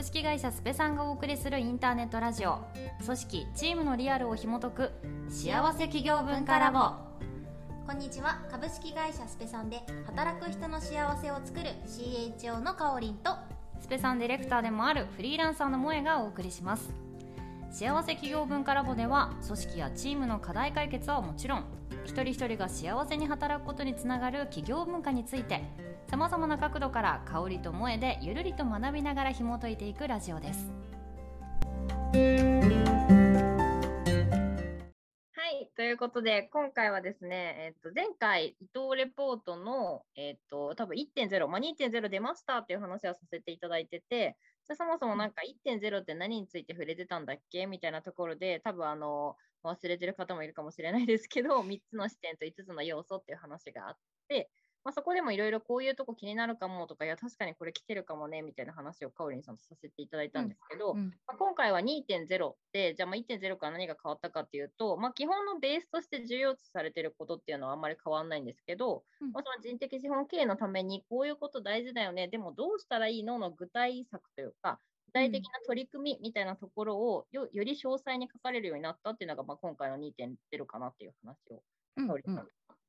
株式会社スペさんがお送りするインターネットラジオ。組織チームのリアルを紐解く。幸せ企業文化ラボ。こんにちは。株式会社スペさんで働く人の幸せを作る CHO のかおりんとスペさんディレクターでもあるフリーランサーの萌えがお送りします。幸せ企業文化ラボでは組織やチームの課題解決はもちろん一人一人が幸せに働くことにつながる企業文化についてさまざまな角度から香りと萌えでゆるりと学びながら紐解いていくラジオです。はいということで今回はですね、えー、と前回伊藤レポートの、えー、と多分1.0、まあ、2.0出ましたっていう話をさせていただいててじゃそもそもなんか1.0って何について触れてたんだっけ？みたいなところで多分あの忘れてる方もいるかもしれないですけど3つの視点と5つの要素っていう話があってまあ、そこでもいろいろこういうとこ気になるかもとか、いや、確かにこれ来てるかもねみたいな話をかおりんさんとさせていただいたんですけど、うんうん、まあ、今回は2.0で、じゃあまあ1.0から何が変わったかっていうと、まあ、基本のベースとして重要視されてることっていうのはあんまり変わらないんですけど、うん、まあ、その人的資本経営のためにこういうこと大事だよね、でもどうしたらいいのの具体策というか、具体的な取り組みみたいなところをよより詳細に書かれるようになったっていうのが、まあ、今回の2.0かなっていう話を、かおりさん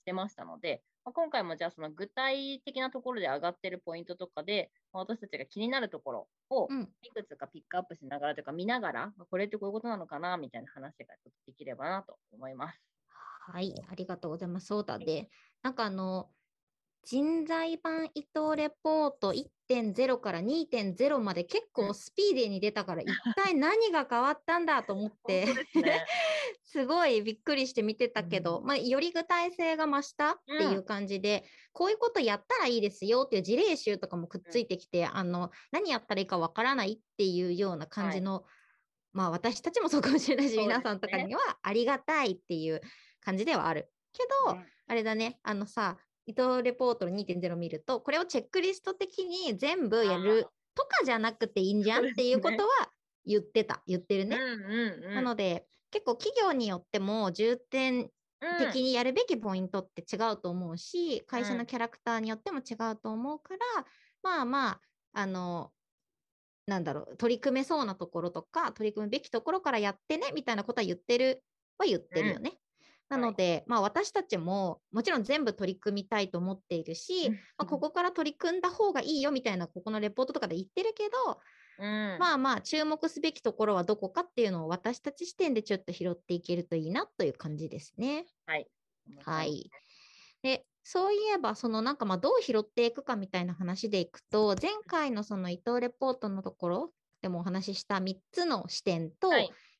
してましたので、まあ、今回もじゃあその具体的なところで上がってるポイントとかで、まあ、私たちが気になるところをいくつかピックアップしながらというか見ながら、まあ、これってこういうことなのかなみたいな話がちょっとできればなと思います。はい、ありがとうございます。そうだで、なんかあの、人材版伊藤レポート1.0から2.0まで結構スピーディーに出たから一体何が変わったんだと思って。すごいびっくりして見てたけど、うん、まあ、より具体性が増したっていう感じで、うん、こういうことやったらいいですよっていう事例集とかもくっついてきて、うん、あの何やったらいいかわからないっていうような感じの、はい、まあ私たちもそうかもしれないし、ね、皆さんとかにはありがたいっていう感じではある。けど、あれだねあのさ伊藤レポートの2.0見るとこれをチェックリスト的に全部やるとかじゃなくていいんじゃんっていうことは言ってた、言ってるね。なので結構企業によっても重点的にやるべきポイントって違うと思うし、うん、会社のキャラクターによっても違うと思うから、まあまああのなんだろう取り組めそうなところとか取り組むべきところからやってねみたいなことは言ってるは言ってるよね。なので、はい、まあ、私たちももちろん全部取り組みたいと思っているし、まあ、ここから取り組んだ方がいいよみたいなここのレポートとかで言ってるけど、うん、まあまあ注目すべきところはどこかっていうのを私たち視点でちょっと拾っていけるといいなという感じですね。はい。はい。でそういえばそのなんかまあどう拾っていくかみたいな話でいくと前回のその伊藤レポートのところでもお話しした3つの視点と、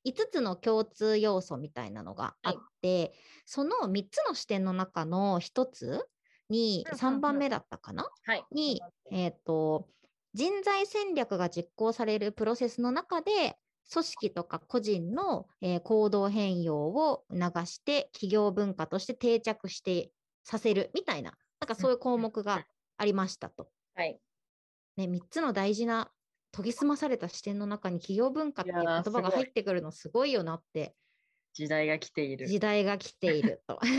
5つの共通要素みたいなのがあって、はい、その3つの視点の中の1つに3番目だったかな、はい、に、えーと、人材戦略が実行されるプロセスの中で組織とか個人の、えー、行動変容を促して企業文化として定着してさせるみたいななんかそういう項目がありましたと。はい。ね、3つの大事な研ぎ澄まされた視点の中に企業文化っていう言葉が入ってくるのすごいよなって。時代が来ている。時代が来ていると。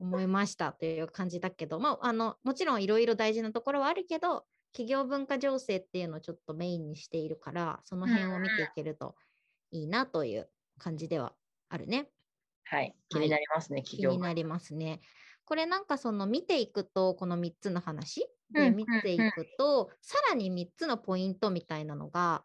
思いましたという感じだけど、まあ、あのもちろんいろいろ大事なところはあるけど企業文化情勢っていうのをちょっとメインにしているからその辺を見ていけるといいなという感じではあるね。はい、気になりますね、はい、気になりますね。これなんかその見ていくとこの3つの話で見ていくと、さらに3つのポイントみたいなのが、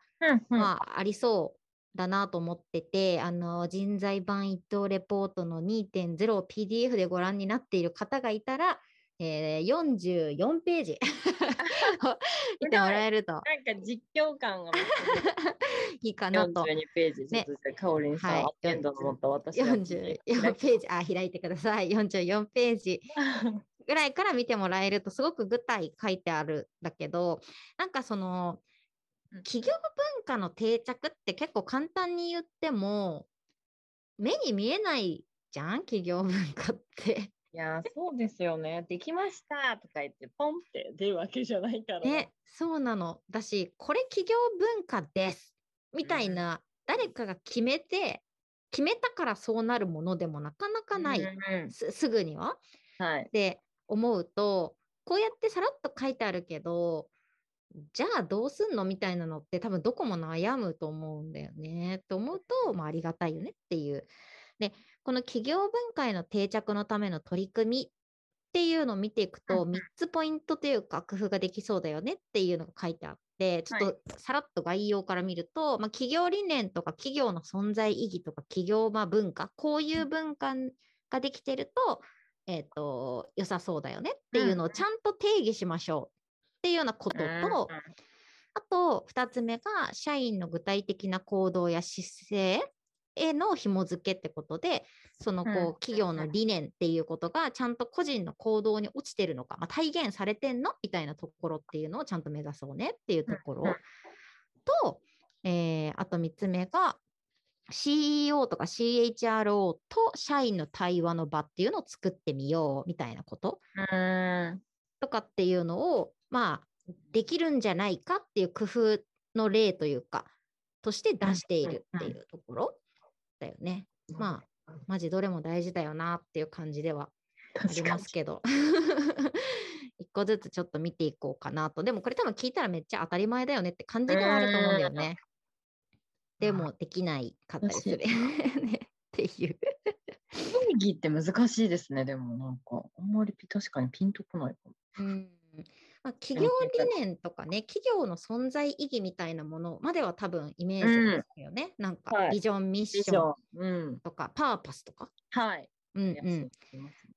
まあ、ありそうだなと思っててあの人材版一等レポートの 2.0PDF でご覧になっている方がいたら、えー、44ページ 見てもらえると。なんか実況感がいいかなと。42ページ、ちょっとじゃあ、かおりんさん、はい、アテンドの持った私44ページ、あ、開いてください。44ページ。ぐらいから見てもらえるとすごく具体書いてあるんだけどなんかその企業文化の定着って結構簡単に言っても目に見えないじゃん？企業文化って。いやそうですよね。できましたとか言ってポンって出るわけじゃないから。ね、そうなの。だし、これ企業文化ですみたいな、うん、誰かが決めて、決めたからそうなるものでもなかなかない、うんうん、すぐには。はい、で、思うとこうやってさらっと書いてあるけどじゃあどうすんのみたいなのって多分どこも悩むと思うんだよね。と思うと、まあ、ありがたいよねっていう。で、この企業文化への定着のための取り組みっていうのを見ていくと、うん。3つポイントというか工夫ができそうだよねっていうのが書いてあって、ちょっとさらっと概要から見ると、まあ、企業理念とか企業の存在意義とか企業まあ文化、こういう文化ができてると、えっ、と、良さそうだよねっていうのをちゃんと定義しましょうっていうようなことと、あと、2つ目が、社員の具体的な行動や姿勢への紐付けってことで、そのこう、うん企業の理念っていうことが、ちゃんと個人の行動に落ちてるのか、まあ、体現されてんのみたいなところっていうのをちゃんと目指そうねっていうところ。と、えーあと3つ目が、CEO とか CHRO と社員の対話の場っていうのを作ってみようみたいなこと。うん。とかっていうのを、まあ、できるんじゃないかっていう工夫の例というか、として出しているっていうところだよね。まあ、マジどれも大事だよなっていう感じではありますけど。一個ずつちょっと見ていこうかなと。でもこれ多分聞いたらめっちゃ当たり前だよねって感じではあると思うんだよね。でもできないかったりするね っていう。定義って難しいですね、でもなんか、あんまりピ確かにピンとこないかも。うんまあ、企業理念とかね、企業の存在意義みたいなものまでは多分イメージですよね。なんかはいビジョン、ミッション。とか、パーパスとか。はい。うんうん。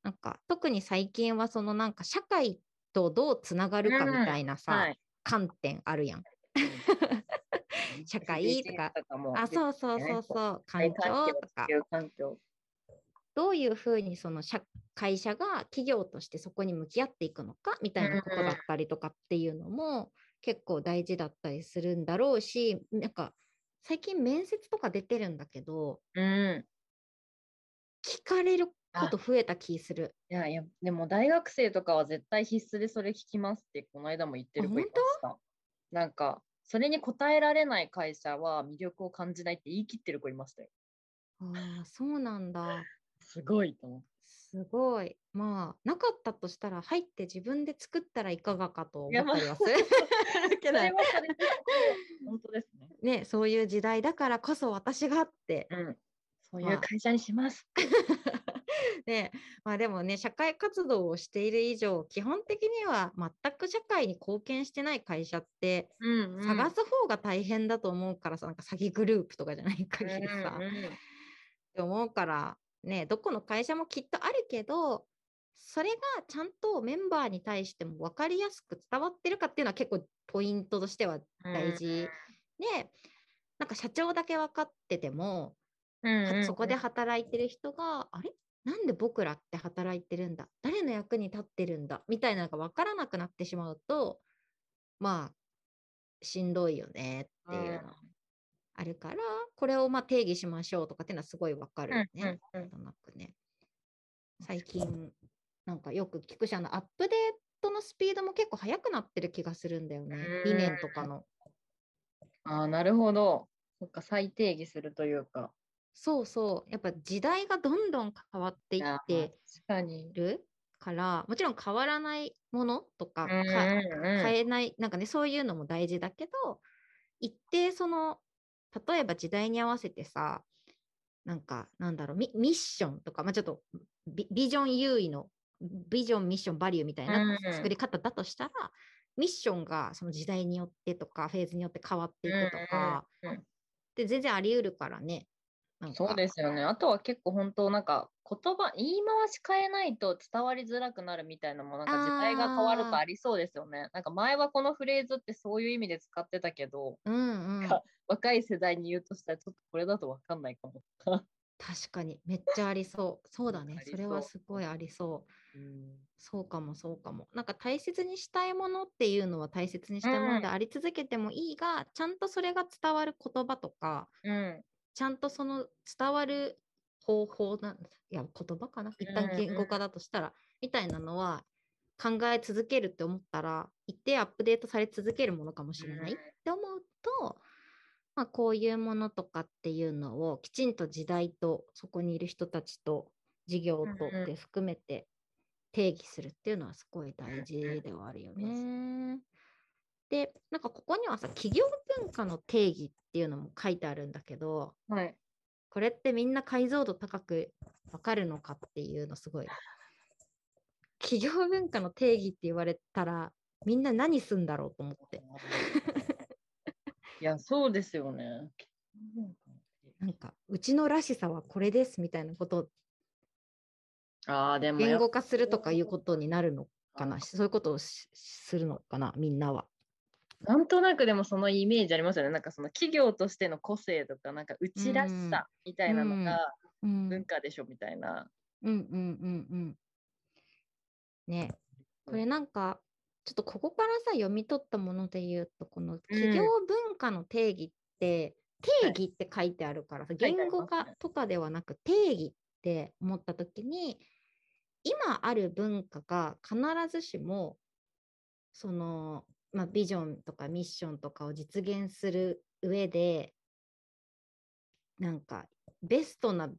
なんか特に最近はそのなんか社会とどうつながるかみたいなさ、はい。観点あるやん。社会とかあ、そうそうそうそう、環境とか。どういうふうにその社会社が企業としてそこに向き合っていくのかみたいなことだったりとかっていうのも結構大事だったりするんだろうし、なんか最近面接とか出てるんだけど、うん。聞かれること増えた気する。いやいや、でも大学生とかは絶対必須でそれ聞きますって、この間も言ってる子いました。なんか、それに答えられない会社は魅力を感じないって言い切ってる子いましたよ。ああ、そうなんだ。すごいと思って。すごい。まあ、なかったとしたら入って自分で作ったらいかがかと思ったりはす本当ですね。ね、そういう時代だからこそ私がってうん。そういまあう会社にします。ねまあでもね社会活動をしている以上基本的には全く社会に貢献してない会社ってうん、探す方が大変だと思うからさ、なんか詐欺グループとかじゃない限りさ、うんうんって思うからねどこの会社もきっとあるけどそれがちゃんとメンバーに対しても分かりやすく伝わってるかっていうのは結構ポイントとしては大事。で、なんか社長だけ分かっててもうんうんうん。そこで働いてる人が、あれ？なんで僕らって働いてるんだ？誰の役に立ってるんだ？みたいなのが分からなくなってしまうと、まあ、しんどいよねっていうのあるから、これをまあ定義しましょうとかっていうのはすごい分かるよね。うんうんうんなんとなくね。最近、なんかよく聞くし、あのアップデートのスピードも結構速くなってる気がするんだよね。理念とかの。ああ、なるほど。そっか、再定義するというか。そうそう。やっぱ時代がどんどん変わっていって。るから、もちろん変わらないものとか、うんかうんうん変えない、なんかね、そういうのも大事だけど、一定その、例えば時代に合わせてさ、なんか、なんだろう、ミミッションとか、まあ、ちょっとビビジョン優位の、ビジョン、ミッション、バリューみたいなうん作り方だとしたら、ミッションがその時代によってとか、フェーズによって変わっていくとか、うんうんうんで全然あり得るからね。そうですよね。あとは結構本当なんか言葉、言い回し変えないと伝わりづらくなるみたいなのもなんか時代が変わるとありそうですよね。なんか前はこのフレーズってそういう意味で使ってたけど、うんうん。か若い世代に言うとしたらちょっとこれだとわかんないかも。確かに、めっちゃありそう。そうだねそれはすごいありそう。うんそうかもそうかも。なんか大切にしたいものっていうのは大切にしたいものでうんあり続けてもいいが、ちゃんとそれが伝わる言葉とか、うんちゃんとその伝わる方法なんいや言葉かな？一旦うん。うん言語化だとしたら、みたいなのは考え続けるって思ったら一定アップデートされ続けるものかもしれないっうん。て思うと、まあ、こういうものとかっていうのをきちんと時代とそこにいる人たちと事業とうんうん。で含めて定義するっていうのはすごい大事ではあるよね。で、なんかここにはさ、企業文化の定義っていうのも書いてあるんだけど、はい。これってみんな解像度高くわかるのかっていうのすごい。企業文化の定義って言われたら、みんな何すんだろうと思って。いや、そうですよね。なんか、うちのらしさはこれですみたいなことをああ、でも言語化するとかいうことになるのかな、そういうことをしするのかな、みんなは。なんとなくでもそのイメージありますよね。なんかその企業としての個性とか、なんかうちらしさみたいなのがうん、うん。文化でしょみたいな。うんうんうん。ね。これなんか、ちょっとここからさ、読み取ったもので言うと、この企業文化の定義って、定義って書いてあるからさ、言語化とかではなく定義って思った時に、今ある文化が必ずしも、その、まあ、ビジョンとかミッションとかを実現する上で、なんか、ベストな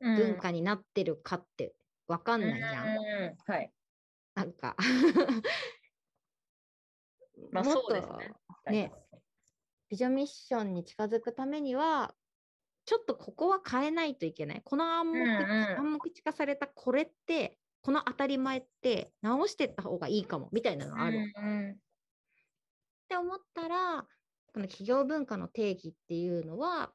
文化になってるかって分かんないじゃん。うん。はい。なんか。まあそうですね。とねビジョンミッションに近づくためにはちょっとここは変えないといけない。この暗黙,、うんうん。暗黙地化されたこれってこの当たり前って直していった方がいいかもみたいなのある、っうんうんて思ったらこの企業文化の定義っていうのは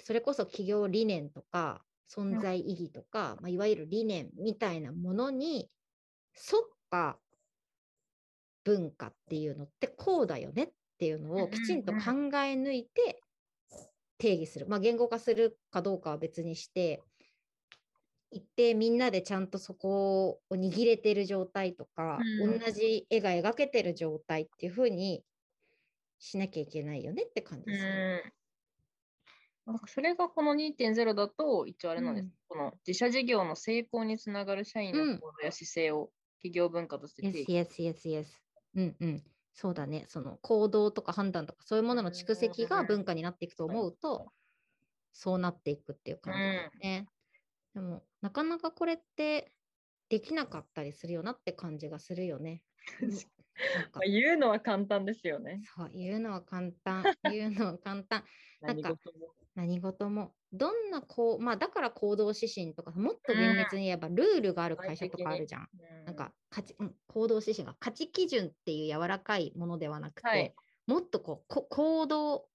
それこそ企業理念とか存在意義とか、まあ、いわゆる理念みたいなものに沿った文化っていうのってこうだよねっていうのをきちんと考え抜いて定義する。まあ、言語化するかどうかは別にして一定みんなでちゃんとそこを握れてる状態とか、うん同じ絵が描けてる状態っていう風にしなきゃいけないよねって感じでする。うんなんかそれがこの2.0だと、一応あれなんです、うんこの自社事業の成功につながる社員うんの行動や姿勢を企業文化として定 Yes, 義。yes, yes, yes. うんうん。そうだね。その行動とか判断とかそういうものの蓄積が文化になっていくと思うと、そうなっていくっていう感じだよね。でも、なかなかこれってできなかったりするよなって感じがするよね。まあ、言うのは簡単ですよね。そう、言うのは簡単。言うのは簡単。なんか何事も。どんなこう、まあだから行動指針とか、もっと厳密に言えばルールがある会社とかあるじゃん。うんなんか価値、うん、行動指針が価値基準っていう柔らかいものではなくて、はいもっとこうこ行動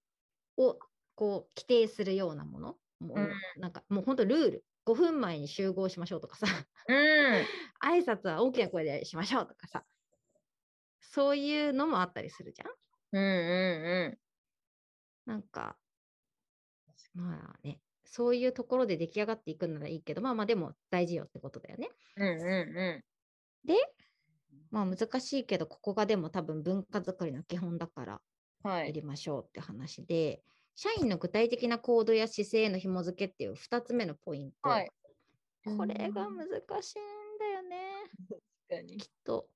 をこう規定するようなもの、もううんなんかもう本当ルール5分前に集合しましょうとかさうん。挨拶は大きな声でしましょうとかさそういうのもあったりするじゃんうんうんなんかまあねそういうところで出来上がっていくならいいけどまあまあでも大事よってことだよねうん。うんうんうでまあ難しいけどここがでも多分文化づくりの基本だからん。はい。やりましょうって話で、社員の具体的な行動や姿勢への紐付けっていう2つ目のポイント。はい。これが難しいんだよね。確かにきっと。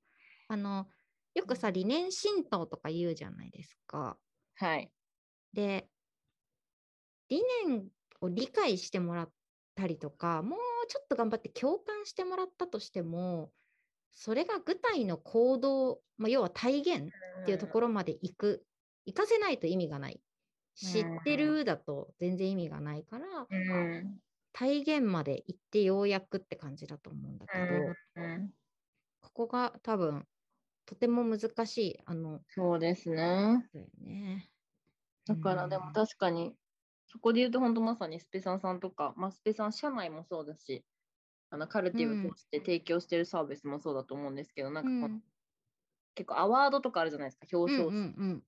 あの、よくさ、理念浸透とか言うじゃないですか。はい。で、理念を理解してもらったりとか、もうちょっと頑張って共感してもらったとしても、それが具体の行動、まあ、要は体現っていうところまで行く、行かせないと意味がない。知ってるだと全然意味がないから、ろ。うん。体現まで行ってようやくって感じだと思うんだけど、うん。ここが多分とても難しい、あの、そうですね。だよね。だからでもうん確かに、そこで言うと本当まさにスペさんさんとか、まあ、スペさん社内もそうだし、あのカルティブとして提供してるサービスもそうだと思うんですけど、なんかこのうん結構アワードとかあるじゃないですか、表彰うんうんうん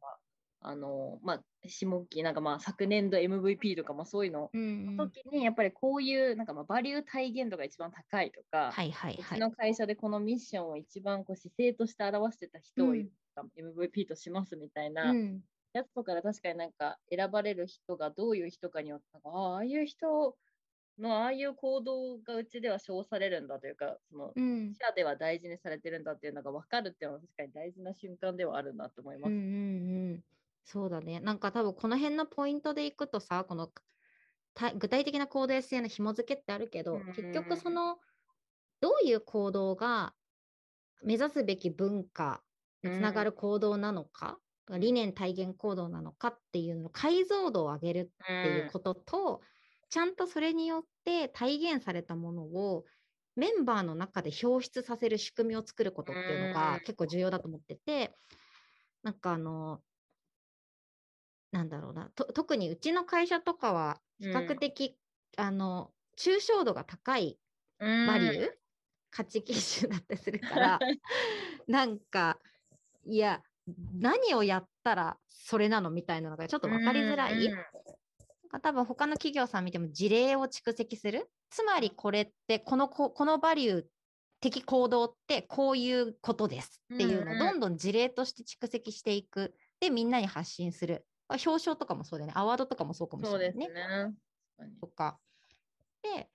あの、まあ、下期、なんかまあ、昨年度 MVP とかもそういうのうんうん。時に、やっぱりこういう、なんかまあ、バリュー体現度が一番高いとか、はいはいはい。うちの会社でこのミッションを一番こう姿勢として表してた人をうん。MVP としますみたいなうん。やつとかで確かになんか選ばれる人がどういう人かによってああああいう人のああいう行動がうちでは称されるんだというかそのうん。社では大事にされてるんだっていうのが分かるっていうのは確かに大事な瞬間ではあるなと思います。うんうんうん、そうだね。なんか多分この辺のポイントでいくとさ、このた具体的な行動や姿勢の紐付けってあるけど、結局そのどういう行動が目指すべき文化つながる行動なのか、理念体現行動なのかっていうの解像度を上げるっていうことと、ちゃんとそれによって体現されたものをメンバーの中で表出させる仕組みを作ることっていうのが結構重要だと思ってて、なんかあの、なんだろうな、と特にうちの会社とかは比較的、あの、抽象度が高いバリュー、価値基準だったりするから なんかいや何をやったらそれなのみたいなのがちょっと分かりづらい。なんか多分他の企業さん見ても事例を蓄積する。つまりこれってこのここのバリュー的行動ってこういうことですっていうのをどんどん事例として蓄積していく。でみんなに発信する表彰とかもそうだよねアワードとかもそうかもしれないね。ねとかで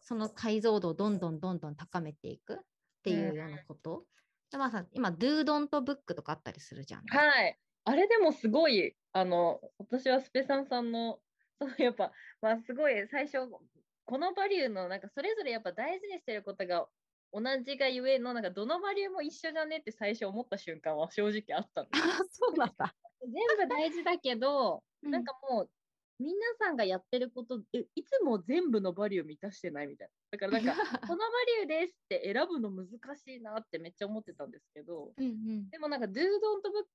その解像度をどんどんどんどん高めていくっていうようなこと。でまあさ今、ドゥードントブックとかあったりするじゃん。はい。あれでもすごい、あの、私はスペさんさんの、そのやっぱ、まあすごい最初、このバリューのなんかそれぞれやっぱ大事にしてることが同じがゆえの、なんかどのバリューも一緒じゃねって最初思った瞬間は正直あったんです。そうなんだ。全部大事だけど、なんかもう、皆さんがやってることえいつも全部のバリュー満たしてないみたいな。だからなんか このバリューですって選ぶの難しいなってめっちゃ思ってたんですけど、うんうん、でもなんか Do Don't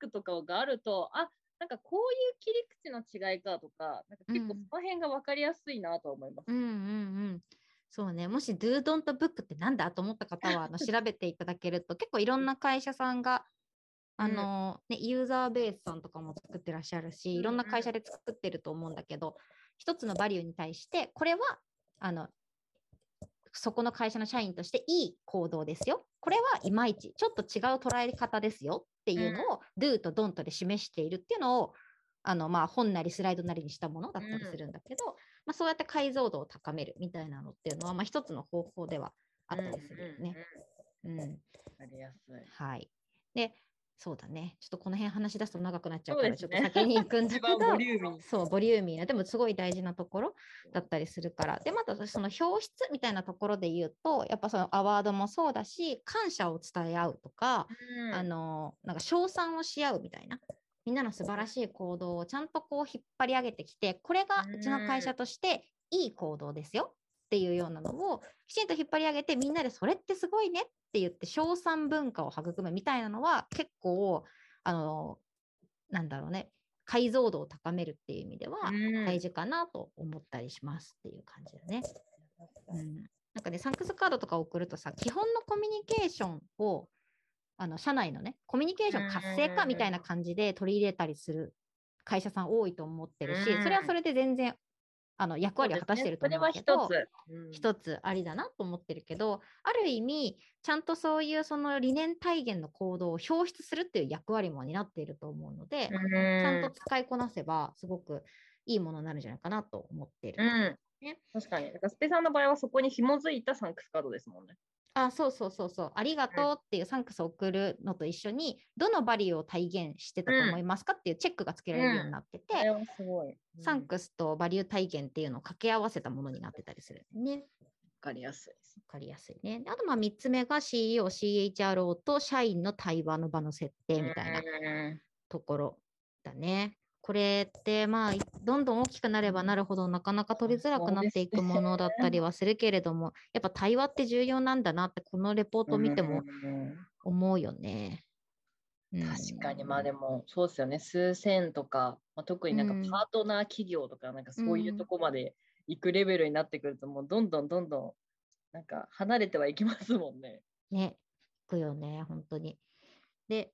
Book とかがあると、あなんかこういう切り口の違いかとか、なんか結構その辺が分かりやすいなと思います。うんうんうん。そうね、もし Do Don't Book ってなんだと思った方はあの調べていただけると結構いろんな会社さんがあの、ね、ユーザーベースさんとかも作ってらっしゃるし、いろんな会社で作ってると思うんだけど、一つのバリューに対して、これは、あの、そこの会社の社員としていい行動ですよ。これはいまいち、ちょっと違う捉え方ですよっていうのを、do と don't で示しているっていうのを、あのまあ、本なりスライドなりにしたものだったりするんだけど、まあ、そうやって解像度を高めるみたいなのっていうのは、まあ、一つの方法ではあったりするよね。うん。ありやすい。はい。で、そうだね。ちょっとこの辺話し出すと長くなっちゃうから、ちょっと先に行くんだけど。そう、ボリューミーな、でもすごい大事なところだったりするから。で、またその表出みたいなところで言うと、やっぱそのアワードもそうだし、感謝を伝え合うとか、うん、あの、なんか称賛をし合うみたいな。みんなの素晴らしい行動をちゃんとこう引っ張り上げてきて、これがうちの会社としていい行動ですよっていうようなのをきちんと引っ張り上げて、みんなでそれってすごいねって言って、称賛文化を育むみたいなのは結構、あの、なんだろうね、解像度を高めるっていう意味では大事かなと思ったりしますっていう感じだね。うん、なんかね、サンクスカードとか送るとさ、基本のコミュニケーションを、あの社内のね、コミュニケーション活性化みたいな感じで取り入れたりする会社さん多いと思ってるし、それはそれで全然あの役割を果たしてると思うけど、それは一つ、うん、一つありだなと思ってるけど、ある意味、ちゃんとそういうその理念体現の行動を表出するっていう役割も担っていると思うので、うん、ちゃんと使いこなせば、すごくいいものになるんじゃないかなと思ってる。うんね、確かに。だからスペさんの場合はそこに紐づいたサンクスカードですもんね。あそうそうそうそう。ありがとうっていうサンクスを送るのと一緒に、どのバリューを体現してたと思いますかっていうチェックがつけられるようになってて、すごい、サンクスとバリュー体現っていうのを掛け合わせたものになってたりするね。わかりやすいです。わかりやすいね。あと、まあ、3つ目が CEO、CHRO と社員の対話の場の設定みたいなところだね。これってまあどんどん大きくなればなるほどなかなか取りづらくなっていくものだったりはするけれども、やっぱ対話って重要なんだなってこのレポートを見ても思うよね。うん、確かにまあでもそうですよね。数千とか、まあ、特になんかパートナー企業とかなんかそういうとこまで行くレベルになってくるともうどんどんどんどんなんか離れてはいきますもんね。ね、行くよね本当に。で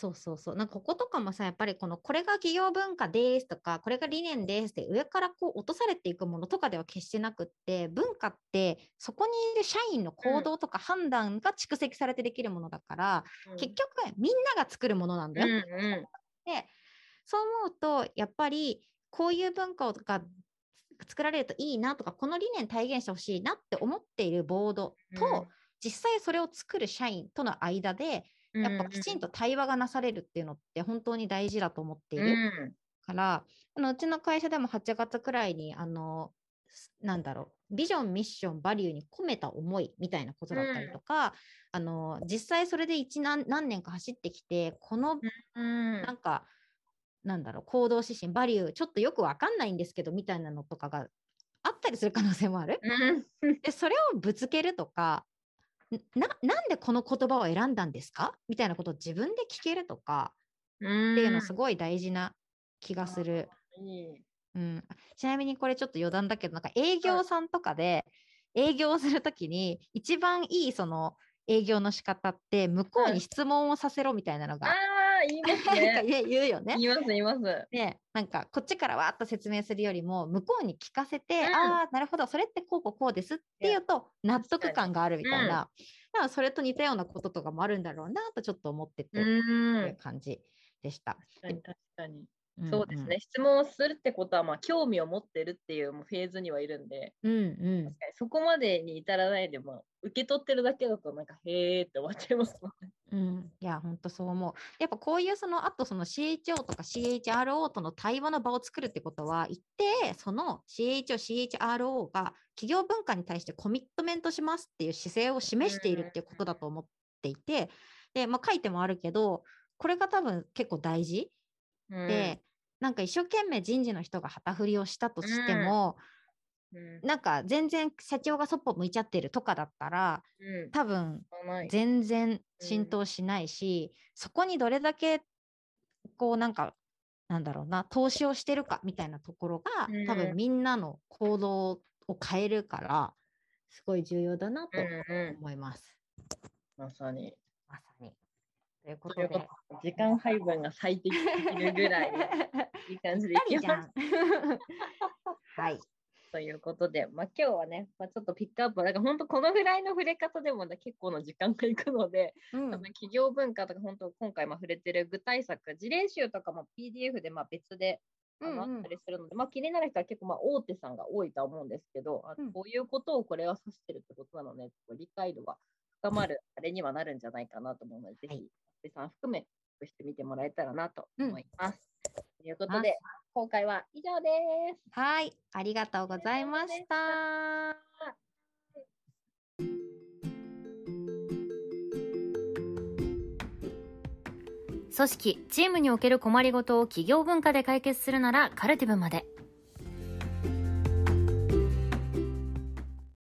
そうそうそう。なんかこことかもさ、やっぱりこの、これが企業文化ですとか、これが理念ですって上からこう落とされていくものとかでは決してなくって、文化ってそこにいる社員の行動とか判断が蓄積されてできるものだから、うん、結局みんなが作るものなんだよ。うんうん、で、そう思うと、やっぱりこういう文化が作られるといいなとか、この理念体現してほしいなって思っているボードと、うん、実際それを作る社員との間で、やっぱきちんと対話がなされるっていうのって本当に大事だと思っているから、うん、あのうちの会社でも8月くらいにあのなんだろうビジョンミッションバリューに込めた思いみたいなことだったりとか、あの実際それで一何何年か走ってきてこのうんなんか、なんだろう行動指針バリューちょっとよくわかんないんですけどみたいなのとかがあったりする可能性もある。うん。でそれをぶつけるとかんななんでこの言葉を選んだんですか？みたいなことを自分で聞けるとかっていうのすごい大事な気がする。うん、ちなみにこれちょっと余談だけどなんか営業さんとかで営業をするときに一番いいその営業の仕方って向こうはい。に質問をさせろみたいなのあが、あ、言いますなんかね。言 う言うよね。言います、言います。でなんかこっちからわーっと説明するよりも向こうに聞かせて、うんああなるほどそれってこうこうこうですっていうと納得感があるみたいな、うんだからそれと似たようなこととかもあるんだろうなとちょっと思ってて、ってう。いうん感じでした。確かに、確かに。んそうですね。。質問をするってことは、まあ、興味を持ってるっていうもうフェーズにはいるんで、うんうん確かにそこまでに至らないでも、受け取ってるだけだと、なんか、へーって終わっちゃいますもんね。うん、いや、本当そう思う。やっぱこういうその、あとその CHO とか CHRO との対話の場を作るってことは、一定その CHO、CHRO が企業文化に対してコミットメントしますっていう姿勢を示しているっていうことだと思っていて、で、まあ書いてもあるけど、これが多分結構大事うんで、なんか一生懸命人事の人が旗振りをしたとしても、うん。なんか全然社長がそっぽ向いちゃってるとかだったら、うん。多分全然浸うん。透しないし、そこにどれだけこうなんかなんだろうな投資をしてるかみたいなところが、多うん。分みんなの行動を変えるからすごい重要だなと思います。まさに。ということで。時間配分が最適すぎるぐらい いい感じでいきますん。はい。ということで、まあ、今日はね、まあ、ちょっとピックアップ、なんか本当このぐらいの触れ方でも、ね、結構の時間がいくので、うん多分企業文化とか本当今回も触れてる具体策、事例集とかも PDF でまあ別であのうんうんあったりするので、まあ、気になる人は結構まあ大手さんが多いとは思うんですけど、あうんこういうことをこれは指してるってことなのね、理解度が深まるあれにはなるんじゃないかなと思うので、いひ、松井さん含め、してみてもらえたらなとうん思います。ということで、今回は以上です。はい。ありがとうございました。組織、チームにおける困りごとを企業文化で解決するならカルティブまで。